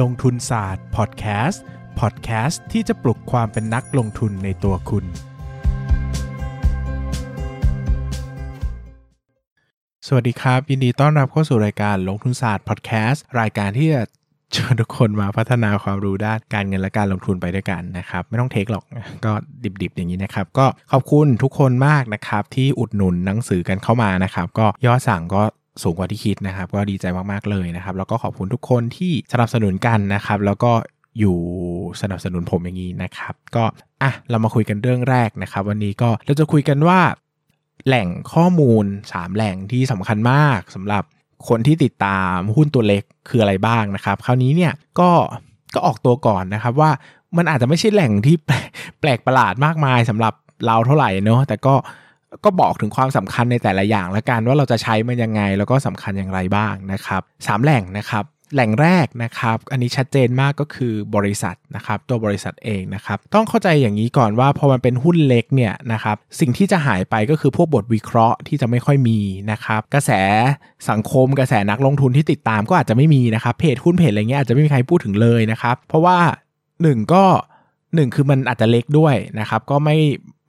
ลงทุนศาสตร์พอดแคสต์พอดแคสต์ที่จะปลุกความเป็นนักลงทุนในตัวคุณ สวัสดีครับ ยินดีต้อนรับเข้าสู่รายการลงทุนศาสตร์พอดแคสต์รายการที่จะชวนทุกคนมาพัฒนาความรู้ด้านการเงินและการลงทุนไปด้วยกันนะครับ ไม่ต้องเทคหรอกก็ดิบๆ อย่างนี้นะครับ ก็ขอบคุณทุกคนมากนะครับ ที่อุดหนุนหนังสือกันเข้ามานะครับ ก็ยอดสั่งก็ สูงกว่าที่คิดนะครับ ก็ดีใจมากๆเลยนะครับ แล้วก็ขอบคุณทุกคนที่สนับสนุนกันนะครับ แล้วก็อยู่สนับสนุนผมอย่างนี้นะครับ ก็อะเรามาคุยกันเรื่องแรกนะครับ วันนี้ก็เราจะคุยกันว่า แหล่งข้อมูล 3 แหล่งที่สำคัญมากสำหรับคนที่ติดตามหุ้นตัวเล็กคืออะไรบ้างนะครับ คราวนี้เนี่ยก็ก็ออกตัวก่อนนะครับว่ามันอาจจะไม่ใช่แหล่งที่แปลกประหลาดมากมายสำหรับเราเท่าไหร่เนอะแต่ก็ ก็บอกถึงความสำคัญในแต่ละอย่างและกันว่าเราจะใช้มันยังไงแล้วก็สำคัญอย่างไรบ้างนะครับสามแหล่งนะครับแหล่งแรกนะครับ อันนี้ชัดเจนมากก็คือบริษัทนะครับ ตัวบริษัทเองนะครับ ต้องเข้าใจอย่างนี้ก่อนว่าพอมันเป็นหุ้นเล็กเนี่ยนะครับ สิ่งที่จะหายไปก็คือพวกบทวิเคราะห์ที่จะไม่ค่อยมีนะครับ กระแสสังคมกระแสนักลงทุนที่ติดตามก็อาจจะไม่มีนะครับ เพจหุ้นเพจอะไรเงี้ยอาจจะไม่มีใครพูดถึงเลยนะครับ เพราะว่า 1 ก็ หนึ่งคือมันอาจจะเล็กด้วยนะครับก็ไม่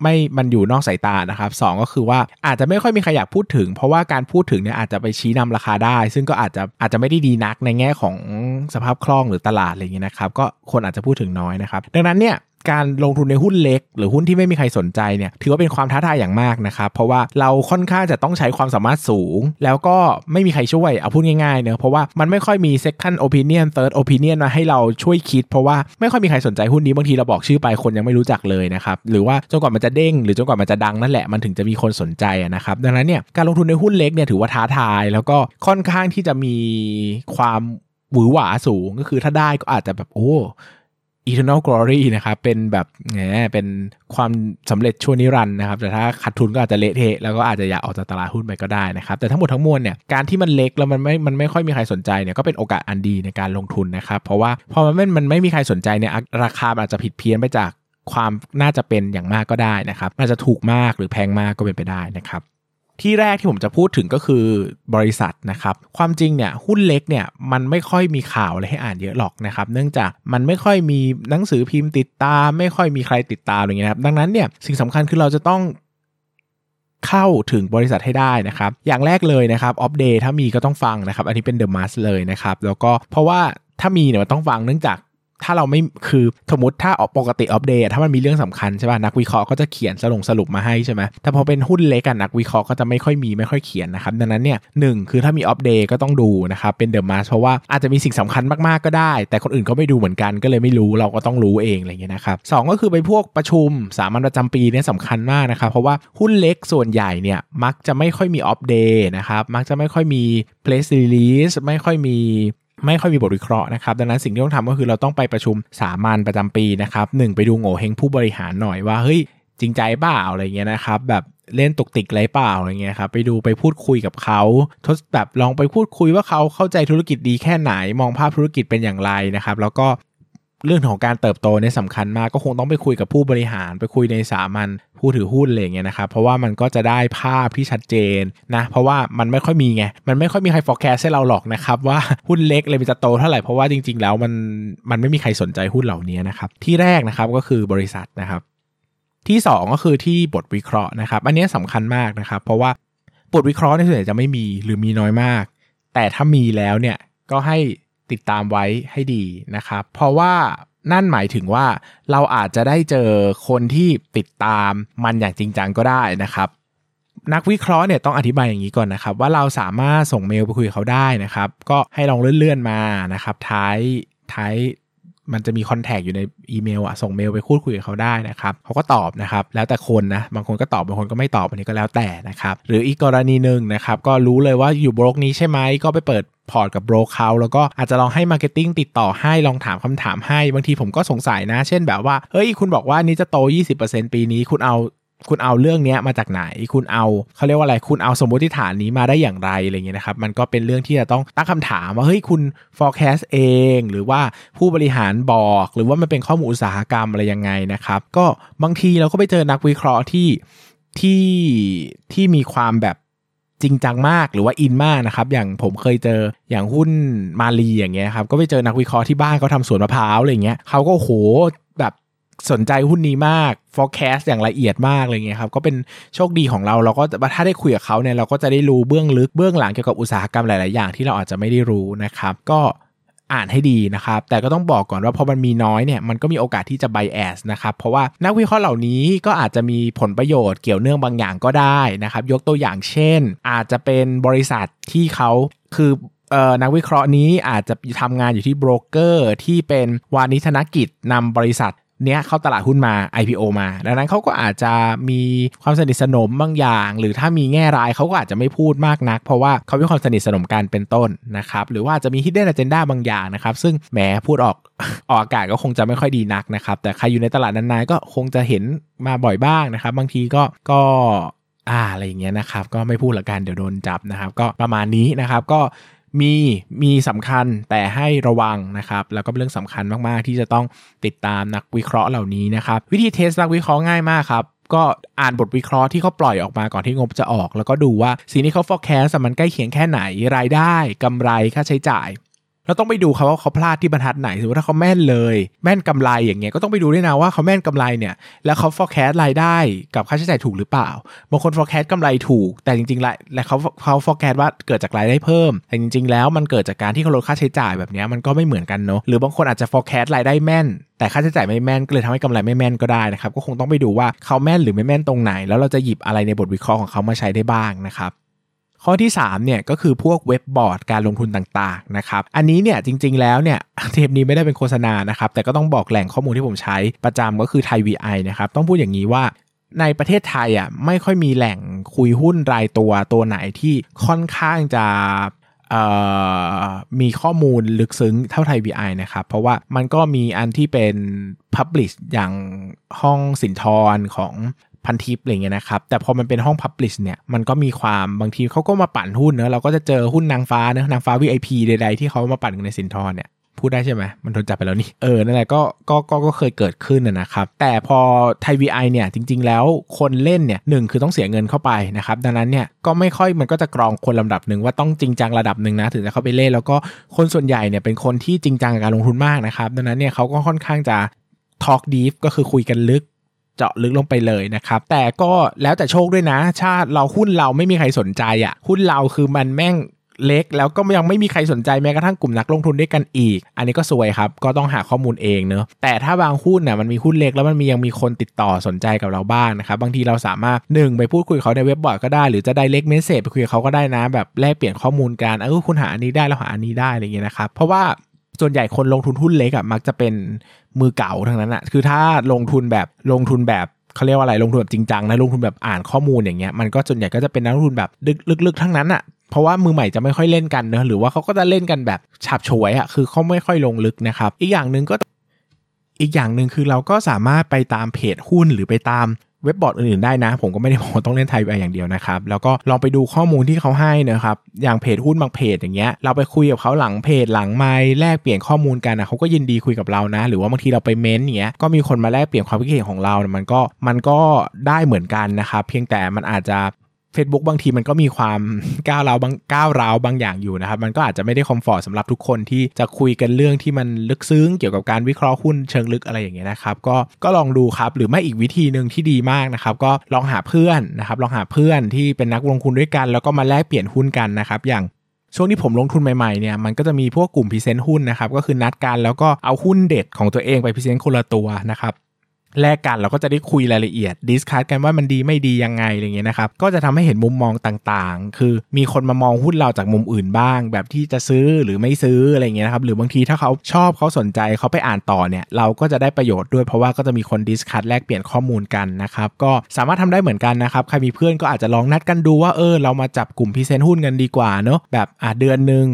ไม่มันอยู่นอกสายตานะครับสก็คือว่าอาจจะไม่ค่อยมีใครอยากพูดถึง เพราะว่าการพูดถึงเนี่ยอาจจะไปชี้นำราคาได้ ซึ่งก็อาจจะอาจจะไม่ได้ดีนักในแง่ของสภาพคล่องหรือตลาดอะไรอย่างเงี้ยนะครับก็คนอาจจะพูดถึงน้อยนะครับดังนั้นเนี่ย การลงทุนในหุ้นเล็ก หรือหุ้นที่ไม่มีใครสนใจเนี่ยถือว่าเป็นความท้าทายอย่างมากนะครับ เพราะว่าเราค่อนข้างจะต้องใช้ความสามารถสูง แล้วก็ไม่มีใครช่วยเอาพูดง่ายๆเนอะเพราะว่ามันไม่ค่อยมี second opinion third opinion มาให้เราช่วยคิด เพราะว่าไม่ค่อยมีใครสนใจหุ้นนี้บางทีเราบอกชื่อไปคนยังไม่รู้จักเลยนะครับหรือว่าจนกว่ามันจะเด้งหรือจนกว่ามันจะดังนั่นแหละมันถึงจะมีคนสนใจนะครับดังนั้นเนี่ยการลงทุนในหุ้นเล็กเนี่ยถือว่าท้าทาย แล้วก็ค่อนข้างที่จะมีความหวือหวาสูงก็คือถ้าได้ก็อาจจะแบบโอ้ eternal glory นะครับ เป็นแบบแหมเป็นความสำเร็จชั่วนิรันดร์นะครับ แต่ถ้าขาดทุนก็อาจจะเละเทะแล้วก็อาจจะอยากออกจากตลาดหุ้นไปก็ได้นะครับ แต่ทั้งหมดทั้งมวลเนี่ย การที่มันเล็กแล้วมันไม่ มันไม่ค่อยมีใครสนใจเนี่ย ก็เป็นโอกาสอันดีในการลงทุนนะครับ เพราะว่าพอมันไม่มันไม่มีใครสนใจเนี่ย ราคาอาจจะผิดเพี้ยนไปจากความน่าจะเป็นอย่างมากก็ได้นะครับอาจจะถูกมากหรือแพงมากก็เป็นไปได้นะครับ ที่แรกที่ผมจะพูดถึงก็คือบริษัทนะครับ ความจริงเนี่ยหุ้นเล็กเนี่ยมันไม่ค่อยมีข่าวอะไรให้อ่านเยอะหรอกนะครับ เนื่องจากมันไม่ค่อยมีหนังสือพิมพ์ติดตาม ไม่ค่อยมีใครติดตามอะไรเงี้ยครับดังนั้นเนี่ยสิ่งสำคัญคือเราจะต้องเข้าถึงบริษัทให้ได้นะครับ อย่างแรกเลยนะครับ Opp Day ถ้ามีก็ต้องฟังนะครับ อันนี้เป็น the must เลยนะครับ แล้วก็เพราะว่าถ้ามีเนี่ยมันต้องฟังเนื่องจาก ถ้าเราไม่คือสมมติถ้าหุ้นปกติ Opp Day ถ้ามันมีเรื่องสำคัญใช่ป่ะนักวิเคราะห์ก็จะเขียนสรุปสรุปมาให้ใช่ไหมแต่พอเป็นหุ้นเล็กกันนักวิเคราะห์ก็จะไม่ค่อยมีไม่ค่อยเขียนนะครับดังนั้นเนี่ยหนึ่งคือถ้ามี Opp Day ก็ต้องดูนะครับเป็น the must เพราะว่าอาจจะมีสิ่งสำคัญมากๆก็ได้ แต่คนอื่นก็ไม่ดูเหมือนกันก็เลยไม่รู้เราก็ต้องรู้เองอะไรเงี้ยนะครับสองก็คือไปพวกประชุมสามัญประจำปีเนี่ยสำคัญมากนะครับเพราะว่าหุ้นเล็กส่วนใหญ่เนี่ยมักจะไม่ค่อยมีอัปเดตนะครับมักจะไม่ค่อยมี press release ไม่ค่อยมี ไม่ค่อยมีบทวิเคราะห์นะครับ ดังนั้นสิ่งที่ต้องทำก็คือเราต้องไปประชุมสามัญประจำปีนะครับหนึ่งไปดูโง่เฮงผู้บริหารหน่อยว่าเฮ้ยจริงใจเปล่าอะไรเงี้ยนะครับแบบเล่นตกติกไรเปล่าอะไรเงี้ยครับไปดูไปพูดคุยกับเขาทดแบบลองไปพูดคุยว่าเขาเข้าใจธุรกิจดีแค่ไหนมองภาพธุรกิจเป็นอย่างไรนะครับ แล้วก็ เรื่องของการเติบโตเนี่ยสำคัญมากก็คงต้องไปคุยกับผู้บริหาร ไปคุยในสามัญผู้ถือหุ้นอะไรเงี้ยนะครับเพราะว่ามันก็จะได้ภาพที่ชัดเจนนะเพราะว่ามันไม่ค่อยมีไงมันไม่ค่อยมีใคร forecast ให้เราหรอกนะครับว่าหุ้นเล็กเลยมันจะโตเท่าไหร่เพราะว่าจริง ๆ แล้วมันมันไม่มีใครสนใจหุ้นเหล่านี้นะครับที่แรกนะครับก็คือบริษัทนะครับที่ 2 ก็คือที่บทวิเคราะห์นะครับอันนี้สำคัญมากนะครับเพราะว่าบทวิเคราะห์ในส่วนใหญ่จะไม่มีหรือมีน้อยมาก แต่ถ้ามีแล้วเนี่ยก็ให้ ติดตามไว้ให้ดีนะครับ เพราะว่านั่นหมายถึงว่าเราอาจจะได้เจอคนที่ติดตามมันอย่างจริงจังก็ได้นะครับ นักวิเคราะห์เนี่ยต้องอธิบายอย่างนี้ก่อนนะครับ ว่าเราสามารถส่งเมลไปคุยเขาได้นะครับ ก็ให้ลองเลื่อนๆมานะครับ ท้ายท้าย มันจะมีคอนแทคอยู่ในอีเมลอะส่งเมลไปพูดคุยกับเขาได้นะครับเขาก็ตอบนะครับแล้วแต่คนนะบางคนก็ตอบบางคนก็ไม่ตอบอันนี้ก็แล้วแต่นะครับหรืออีกกรณีหนึ่งนะครับก็รู้เลยว่าอยู่บล็อกนี้ใช่ไหมก็ไปเปิดพอร์ตกับโบรกเขาแล้วก็อาจจะลองให้ marketing ติดต่อให้ลองถามคำถามให้ บางทีผมก็สงสัยนะ เช่นแบบว่า เฮ้ย คุณบอกว่านี้จะโต 20%ปีนี้คุณเอา คุณเอาเรื่องนี้มาจากไหน คุณเอาเขาเรียกว่าอะไร คุณเอาสมมติฐานนี้มาได้อย่างไรอะไรเงี้ยนะครับ มันก็เป็นเรื่องที่จะต้องตั้งคำถามว่า เฮ้ย คุณ forecast เอง หรือว่าผู้บริหารบอก หรือว่ามันเป็นข้อมูลอุตสาหกรรมอะไรยังไงนะครับ ก็บางทีเราก็ไปเจอนักวิเคราะห์ที่ที่ที่มีความแบบจริงจังมากหรือว่าอินมากนะครับ อย่างผมเคยเจออย่างหุ้นมาลีอย่างเงี้ยครับ ก็ไปเจอนักวิเคราะห์ที่บ้านเขาทำสวนมะพร้าวอะไรเงี้ยเขาก็โหแบบ สนใจหุ้นนี้มาก forecast อย่างละเอียดมากอะไรเงี้ยครับก็เป็นโชคดีของเราเราก็ถ้าได้คุยกับเขาเนี่ยเราก็จะได้รู้เบื้องลึกเบื้องหลังเกี่ยวกับอุตสาหกรรมหลาย ๆ อย่างที่เราอาจจะไม่ได้รู้นะครับ ก็อ่านให้ดีนะครับ แต่ก็ต้องบอกก่อนว่าพอมันมีน้อยเนี่ยมันก็มีโอกาสที่จะไบแอสนะครับ เพราะว่านักวิเคราะห์เหล่านี้ก็อาจจะมีผลประโยชน์เกี่ยวเนื่องบางอย่างก็ได้นะครับ ยกตัวอย่างเช่น อาจจะเป็นบริษัทที่เขาคือนักวิเคราะห์นี้อาจจะทำงานอยู่ที่โบรกเกอร์ที่เป็นวานิธนกิจนำบริษัท เนี้ยเข้าตลาดหุ้นมา IPO มา ดังนั้นเขาก็อาจจะมีความสนิทสนมบางอย่าง หรือถ้ามีแง่ร้ายเขาก็อาจจะไม่พูดมากนัก เพราะว่าเขามีความสนิทสนมกันเป็นต้นนะครับ หรือว่าจะมี hidden agenda บางอย่างนะครับ ซึ่งแหมพูดออกออกอากาศก็คงจะไม่ค่อยดีนักนะครับ แต่ใครอยู่ในตลาดนานๆก็คงจะเห็นมาบ่อยบ้างนะครับ บางทีก็ก็อ่าอะไรอย่างเงี้ยนะครับ ก็ไม่พูดละกันเดี๋ยวโดนจับนะครับ ก็ประมาณนี้นะครับก็ มีมีสำคัญแต่ให้ระวังนะครับแล้วก็เป็นเรื่องสำคัญมากๆ ที่จะต้องติดตามนักวิเคราะห์เหล่านี้นะครับวิธีเทสนักวิเคราะห์ง่ายมากครับก็อ่านบทวิเคราะห์ที่เขาปล่อยออกมาก่อนที่งบจะออก แล้วก็ดูว่าสิ่งที่เขา forecast มันใกล้เคียงแค่ไหนรายได้กำไรค่าใช้จ่าย เราต้องไปดูเขาว่าเขาพลาดที่บรรทัดไหนสมมติถ้าเขาแม่นเลย แม่นกำไรอย่างเงี้ยก็ต้องไปดูด้วยนะว่าเขาแม่นกำไรเนี่ย แล้วเขา forecast รายได้กับค่าใช้จ่ายถูกหรือเปล่าบางคน forecast กำไรถูก แต่จริงๆแล้วเขาเขา forecast ว่าเกิดจากรายได้เพิ่ม แต่จริง ๆ แล้วมันเกิดจากการที่เขาลดค่าใช้จ่ายแบบนี้มันก็ไม่เหมือนกันเนาะหรือบางคนอาจจะ forecast รายได้แม่น แต่ค่าใช้จ่ายไม่แม่นก็เลยทำให้กำไรไม่แม่นก็ได้นะครับก็คงต้องไปดูว่าเขาแม่นหรือไม่แม่นตรงไหน แล้วเราจะหยิบอะไรในบทวิเคราะห์ของเขามาใช้ได้บ้างนะครับ ข้อที่3เนี่ยก็คือพวกเว็บบอร์ดการลงทุนต่างๆนะครับอันนี้เนี่ยจริง ๆ แล้วเนี่ยเทปนี้ไม่ได้เป็นโฆษณานะครับแต่ก็ต้องบอกแหล่งข้อมูลที่ผมใช้ประจำก็คือไทย VI นะครับต้องพูดอย่างนี้ว่าในประเทศไทยอะไม่ค่อยมีแหล่งคุยหุ้นรายตัวตัวไหนที่ค่อนข้างจะมีข้อมูลลึกซึ้งเท่าไทย VI นะครับ เพราะว่ามันก็มีอันที่เป็น Publish อย่างห้องสินทรของ พันทิปอะไรเงี้ยนะครับ แต่พอมันเป็นห้องพับลิชเนี่ยมันก็มีความบางทีเขาก็มาปั่นหุ้นเนอะเราก็จะเจอหุ้นนางฟ้าเนอะนางฟ้า VIP ใดๆที่เขามาปั่นกันในสินทรเนี่ยพูดได้ใช่ไหม มันโดนจับไปแล้วนี่ เออ นั่นแหละก็ก็ ก็ ก็เคยเกิดขึ้นนะครับ แต่พอไทยวีไอเนี่ย จริง ๆ แล้วคนเล่นเนี่ยหนึ่งคือต้องเสียเงินเข้าไปนะครับ ดังนั้นเนี่ย ก็ไม่ค่อย มันก็จะกรองคนลำดับหนึ่งว่าต้องจริงจังระดับหนึ่งนะ ถึงจะเข้าไปเล่น แล้วก็คนส่วนใหญ่เนี่ยเป็นคนที่จริงจังกับการลงทุนมากนะครับ ดังนั้นเนี่ยเขาก็ค่อนข้างจะ talk deep ก็คือคุยกันลึก เจาะลึกลงไปเลยนะครับ แต่ก็แล้วแต่โชคด้วยนะ ชาติเราหุ้นเราไม่มีใครสนใจอะ่ะ หุ้นเราคือมันแม่งเล็กแล้วก็ยังไม่มีใครสนใจแม้กระทั่งกลุ่มนักลงทุนด้วยกันอีก อันนี้ก็สวยครับ ก็ต้องหาข้อมูลเองเนอะแต่ถ้าบางหุ้นน่ะมันมีหุ้นเล็กแล้วมันมียังมีคนติดต่อสนใจกับเราบ้างนะครับ บางทีเราสามารถหนึ่งไปพูดคุยเขาในเว็บบอร์ดก็ได้ หรือจะได้เล็กเมสเซจไปคุยกับเขาก็ได้นะ แบบแลกเปลี่ยนข้อมูลกันเออคุณหาอันนี้ได้แล้วหาอันนี้ได้อะไรเงี้ยนะครับเพราะว่า ส่วนใหญ่คนลงทุนหุ้นเล็กอะมักจะเป็นมือเก่าทั้งนั้นอะคือถ้าลงทุนแบบลงทุนแบบเขาเรียกว่าอะไรลงทุนแบบจริงจังนะลงทุนแบบอ่านข้อมูลอย่างเงี้ยมันก็ส่วนใหญ่ก็จะเป็นนักลงทุนแบบลึกๆทั้งนั้นอะเพราะว่ามือใหม่จะไม่ค่อยเล่นกันเนอะหรือว่าเขาก็จะเล่นกันแบบฉาบฉวยอะคือเขาไม่ค่อยลงลึกนะครับ อีกอย่างหนึ่งก็อีกอย่างหนึ่งคือเราก็สามารถไปตามเพจหุ้นหรือไปตาม เว็บบอร์ดอื่นๆได้นะ ผมก็ไม่ได้บอกว่าต้องเล่นไทยไปอย่างเดียวนะครับ แล้วก็ลองไปดูข้อมูลที่เขาให้นะครับ อย่างเพจหุ้นบางเพจอย่างเงี้ยเราไปคุยกับเขาหลังเพจหลังไมล์แลกเปลี่ยนข้อมูลกันนะเขาก็ยินดีคุยกับเรานะ หรือว่าบางทีเราไปเม้นเงี้ยก็มีคนมาแลกเปลี่ยนความคิดเห็นของเรานะมันก็มันก็ได้เหมือนกันนะครับเพียงแต่มันอาจจะ Facebook บางทีมันก็มีความก้าวร้าวบางก้าวร้าวบางอย่างอยู่นะครับ มันก็อาจจะไม่ได้ comfort สำหรับทุกคนที่จะคุยกันเรื่องที่มันลึกซึ้งเกี่ยวกับการวิเคราะห์หุ้นเชิงลึกอะไรอย่างเงี้ยนะครับ ก็ก็ลองดูครับหรือไม่อีกวิธีหนึ่งที่ดีมากนะครับ ก็ลองหาเพื่อนนะครับ ลองหาเพื่อนที่เป็นนักลงทุนด้วยกัน แล้วก็มาแลกเปลี่ยนหุ้นกันนะครับ อย่างช่วงที่ผมลงทุนใหม่ๆเนี่ยมันก็จะมีพวกกลุ่ม present หุ้นนะครับก็คือนัดกันแล้วก็เอาหุ้นเด็ดของตัวเองไป present คนละตัวนะครับ แลกกันเราก็จะได้คุยรายละเอียด discuss กันว่ามันดีไม่ดียังไงอะไรเงี้ยนะครับก็จะทำให้เห็นมุมมองต่างๆ คือมีคนมามองหุ้นเราจากมุมอื่นบ้าง แบบที่จะซื้อหรือไม่ซื้ออะไรเงี้ยนะครับหรือบางทีถ้าเขาชอบเขาสนใจเขาไปอ่านต่อเนี่ยเราก็จะได้ประโยชน์ด้วยเพราะว่าก็จะมีคน discuss แลกเปลี่ยนข้อมูลกันนะครับก็สามารถทำได้เหมือนกันนะครับใครมีเพื่อนก็อาจจะลองนัดกันดูว่าเออเรามาจับกลุ่ม present หุ้นกันดีกว่าเนาะแบบอะเดือนหนึ่ง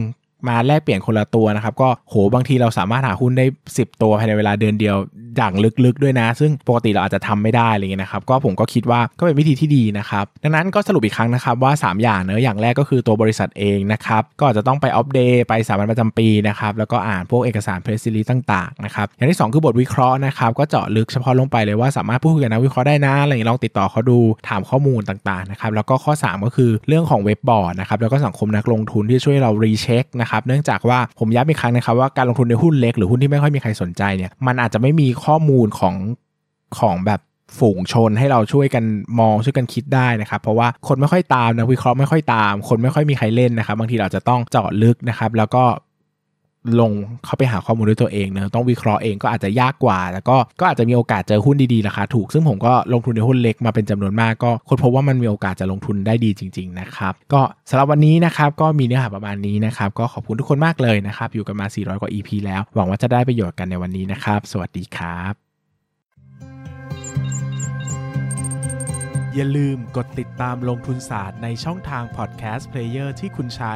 มาแลกเปลี่ยนคนละตัวนะครับ ก็โหบางทีเราสามารถหาหุ้นได้ 10 ตัวภายในเวลาเดือนเดียวอย่างลึกๆด้วยนะ ซึ่งปกติเราอาจจะทำไม่ได้อะไรเงี้ยนะครับก็ผมก็คิดว่าก็เป็นวิธีที่ดีนะครับ ดังนั้นก็สรุปอีกครั้งนะครับว่า 3 อย่างเนอะอย่างแรกก็คือตัวบริษัทเองนะครับ ก็อาจจะต้องไปอัปเดตไปสามัญประจำปีนะครับ แล้วก็อ่านพวกเอกสารเพรสซิลีต่างๆนะครับอย่างที่ 2 คือบทวิเคราะห์นะครับก็เจาะลึกเฉพาะลงไปเลยว่าสามารถพูดคุยกับนักวิเคราะห์ได้นะอะไรอย่างนี้ลองติดต่อเขาดูถามข้อมูลต่างๆนะครับแล้วก็ข้อ 3 ก็คือเรื่องของเว็บบอร์ดนะครับแล้วก็สังคมนักลงทุนที่ช่วยเรารีเช็คนะครับเนื่องจากว่าผมย้ำอีกครั้งนะครับว่าการลงทุนในหุ้นเล็กหรือหุ้นที่ไม่ค่อยมีใครสนใจเนี่ยมันอาจจะไม่มีข้อมูลของของแบบฝูงชนให้เราช่วยกันมองช่วยกันคิดได้นะครับ เพราะว่าคนไม่ค่อยตามนะวิเคราะห์ไม่ค่อยตาม คนไม่ค่อยมีใครเล่นนะครับ บางทีเราจะต้องเจาะลึกนะครับ แล้วก็ ลงเข้าไปหาข้อมูลด้วยตัวเองเนะต้องวิเคราะห์เองก็อาจจะยากกว่า แล้วก็ก็อาจจะมีโอกาสเจอหุ้นดีๆราคาถูกซึ่งผมก็ลงทุนในหุ้นเล็กมาเป็นจำนวนมากก็ค้นพบว่ามันมีโอกาสจะลงทุนได้ดีจริง ๆ นะครับ ก็สำหรับวันนี้นะครับก็มีเนื้อหาประมาณนี้นะครับก็ขอบคุณทุกคนมากเลยนะครับอยู่กันมา 400 กว่า EP แล้ว หวังว่าจะได้ประโยชน์กันในวันนี้นะครับ สวัสดีครับ อย่าลืมกดติดตามลงทุนศาสตร์ในช่องทางพอดแคสต์เพลเยอร์ที่คุณใช้